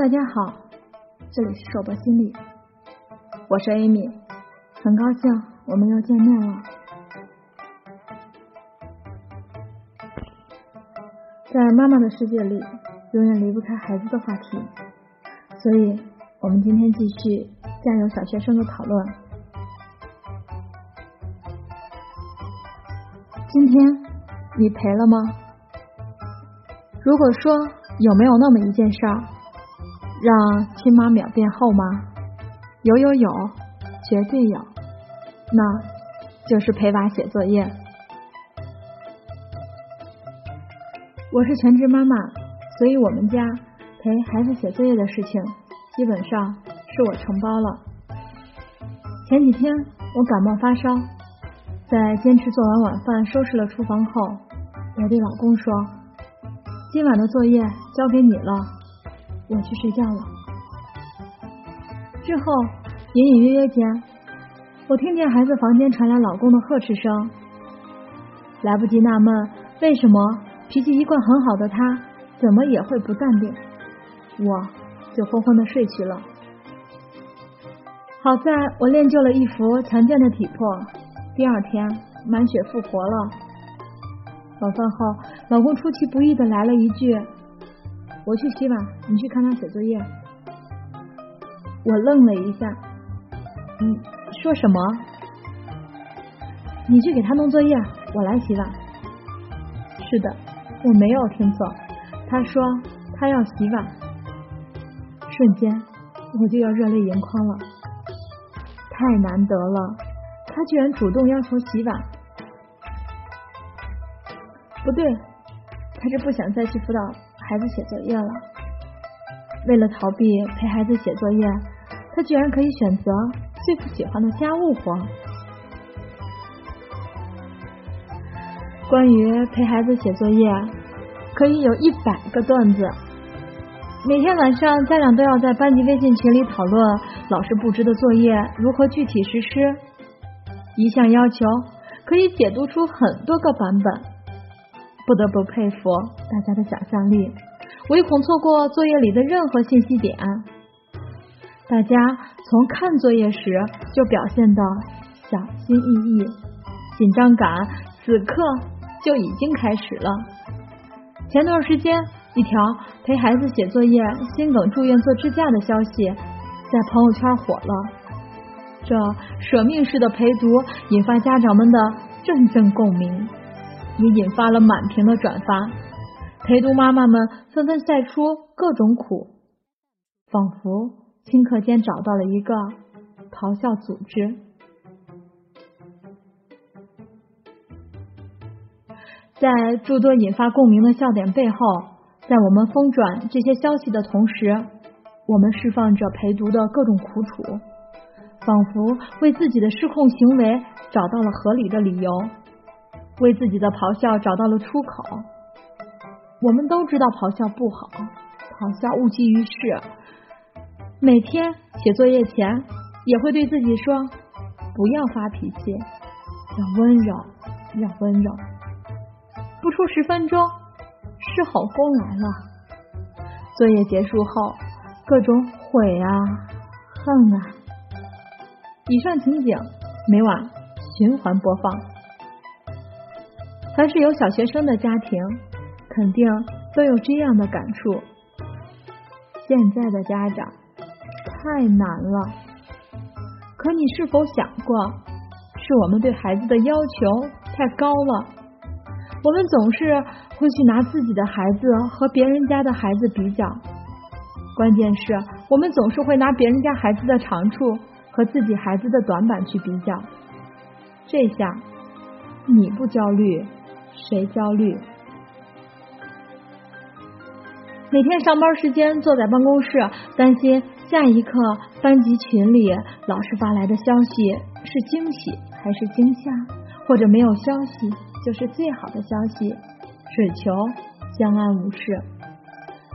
大家好，这里是硕博心理，我是 Amy，很高兴我们又见面了。在妈妈的世界里，永远离不开孩子的话题，所以我们今天继续占有小学生的讨论。今天你赔了吗？如果说有没有那么一件事儿？让亲妈秒变后妈？有有有，绝对有，那就是陪娃写作业。我是全职妈妈，所以我们家陪孩子写作业的事情基本上是我承包了。前几天我感冒发烧，在坚持做完晚饭、收拾了厨房后，我对老公说：“今晚的作业交给你了。”我去睡觉了。之后隐隐约约间，我听见孩子房间传来老公的呵斥声。来不及纳闷为什么脾气一贯很好的他，怎么也会不淡定，我就昏昏的睡去了。好在我练就了一副强健的体魄，第二天满血复活了。晚饭后，老公出其不意的来了一句。我去洗碗，你去看他写作业。我愣了一下，你说什么？你去给他弄作业，我来洗碗。是的，我没有听错，他说他要洗碗。瞬间我就要热泪盈眶了，太难得了，他居然主动要求洗碗。不对，他是不想再去辅导。孩子写作业了，为了逃避陪孩子写作业，他居然可以选择最不喜欢的家务活。关于陪孩子写作业，可以有一百个段子。每天晚上，家长都要在班级微信群里讨论老师布置的作业如何具体实施。一项要求可以解读出很多个版本。不得不佩服大家的想象力，唯恐错过作业里的任何信息点。大家从看作业时就表现的小心翼翼，紧张感此刻就已经开始了。前段时间，一条陪孩子写作业心梗住院做支架的消息在朋友圈火了，这舍命式的陪读引发家长们的阵阵共鸣。也引发了满屏的转发，陪读妈妈们纷纷晒出各种苦，仿佛顷刻间找到了一个咆哮组织。在诸多引发共鸣的笑点背后，在我们疯转这些消息的同时，我们释放着陪读的各种苦楚，仿佛为自己的失控行为找到了合理的理由。为自己的咆哮找到了出口。我们都知道咆哮不好，咆哮无济于事。每天写作业前，也会对自己说：不要发脾气，要温柔，要温柔。不出十分钟，狮吼功来了。作业结束后，各种悔啊，恨啊。以上情景每晚循环播放。凡是有小学生的家庭，肯定都有这样的感触。现在的家长太难了，可你是否想过，是我们对孩子的要求太高了？我们总是会去拿自己的孩子和别人家的孩子比较，关键是我们总是会拿别人家孩子的长处和自己孩子的短板去比较。这下你不焦虑？谁焦虑？每天上班时间坐在办公室，担心下一刻班级群里老师发来的消息是惊喜还是惊吓，或者没有消息就是最好的消息，只求相安无事。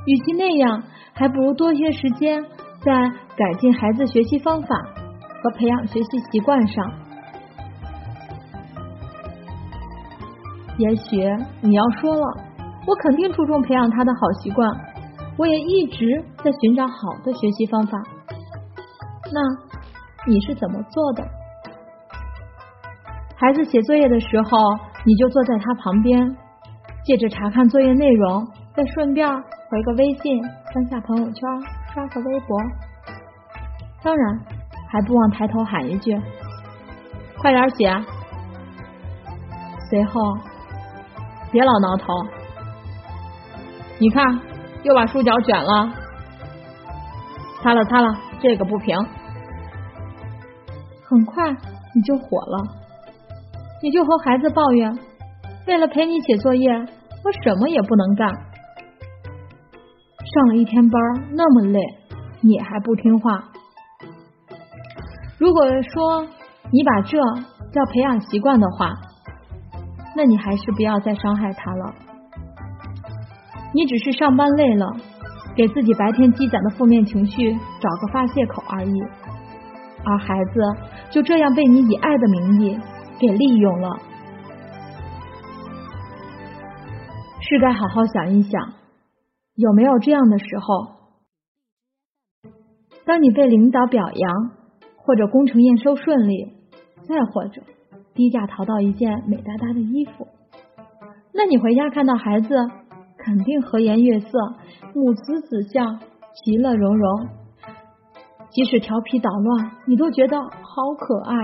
与其那样，还不如多些时间在改进孩子学习方法和培养学习习惯上。也许你要说了，我肯定注重培养他的好习惯，我也一直在寻找好的学习方法。那你是怎么做的？孩子写作业的时候，你就坐在他旁边，借着查看作业内容，再顺便回个微信，翻下朋友圈，刷个微博。当然，还不忘抬头喊一句：“快点写！”随后，别老挠头。你看，又把书角卷了。擦了擦了，这个不平。很快你就火了，你就和孩子抱怨：为了陪你写作业，我什么也不能干。上了一天班那么累，你还不听话。如果说你把这叫培养习惯的话，那你还是不要再伤害他了。你只是上班累了，给自己白天积攒的负面情绪找个发泄口而已，而孩子就这样被你以爱的名义给利用了。是该好好想一想，有没有这样的时候，当你被领导表扬。或者工程验收顺利，再或者低价淘到一件美哒哒的衣服，那你回家看到孩子，肯定和颜悦色，母慈子孝，其乐融融。即使调皮捣乱，你都觉得好可爱。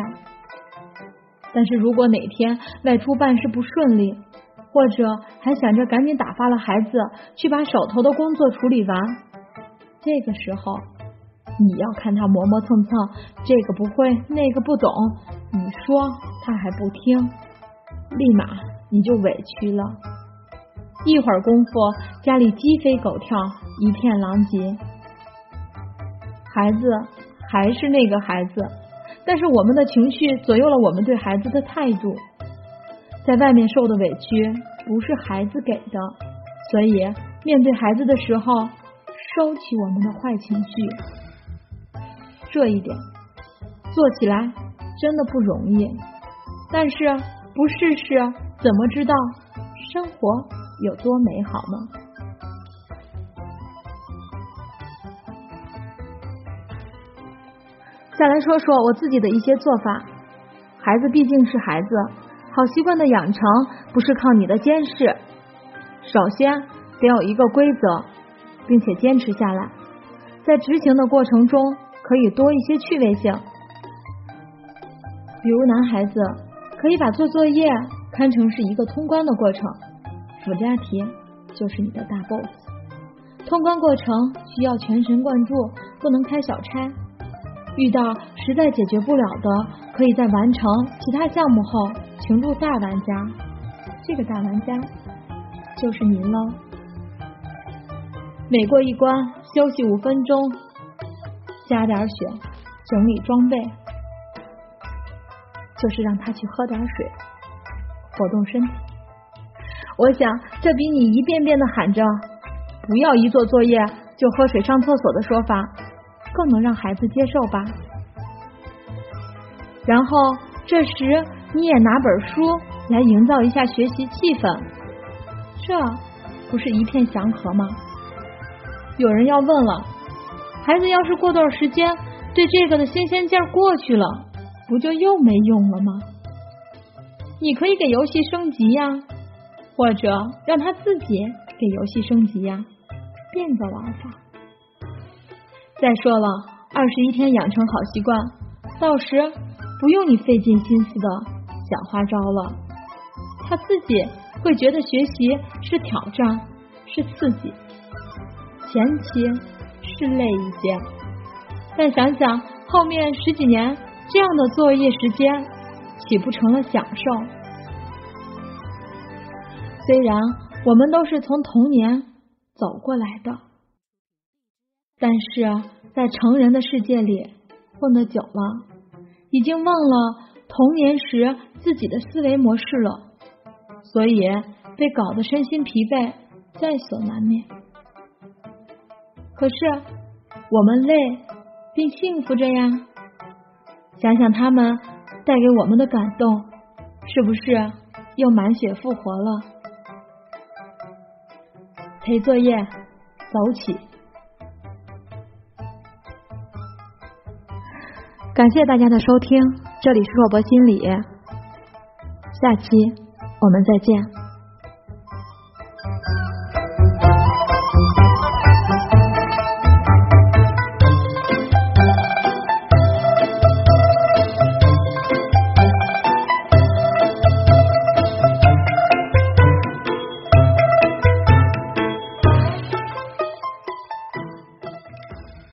但是如果哪天外出办事不顺利，或者还想着赶紧打发了孩子去把手头的工作处理完，这个时候。你要看他磨磨蹭蹭，这个不会，那个不懂，你说他还不听，立马你就委屈了。一会儿功夫，家里鸡飞狗跳，一片狼藉。孩子还是那个孩子，但是我们的情绪左右了我们对孩子的态度。在外面受的委屈不是孩子给的，所以面对孩子的时候，收起我们的坏情绪。这一点做起来真的不容易，但是不试试怎么知道生活有多美好呢？再来说说我自己的一些做法。孩子毕竟是孩子，好习惯的养成不是靠你的监视，首先得有一个规则，并且坚持下来，在执行的过程中。可以多一些趣味性，比如男孩子可以把做作业看成是一个通关的过程，附加题就是你的大 boss。通关过程需要全神贯注，不能开小差。遇到实在解决不了的，可以在完成其他项目后请入大玩家。这个大玩家就是您喽。每过一关，休息五分钟。加点血，整理装备，就是让他去喝点水，活动身体。我想，这比你一遍遍的喊着“不要一做作业就喝水上厕所”的说法，更能让孩子接受吧。然后，这时你也拿本书来营造一下学习气氛，这不是一片祥和吗？有人要问了。孩子要是过段时间对这个的新鲜劲儿过去了，不就又没用了吗？你可以给游戏升级呀，或者让他自己给游戏升级呀，变个玩法。再说了，二十一天养成好习惯，到时不用你费尽心思的想花招了，他自己会觉得学习是挑战，是刺激。前期。是累一些，但想想后面十几年这样的作业时间，岂不成了享受？虽然我们都是从童年走过来的，但是在成人的世界里混得久了，已经忘了童年时自己的思维模式了，所以被搞得身心疲惫，在所难免。可是我们累并幸福着呀，想想他们带给我们的感动是不是又满血复活了？陪作业走起。感谢大家的收听这里是若博心理下期我们再见。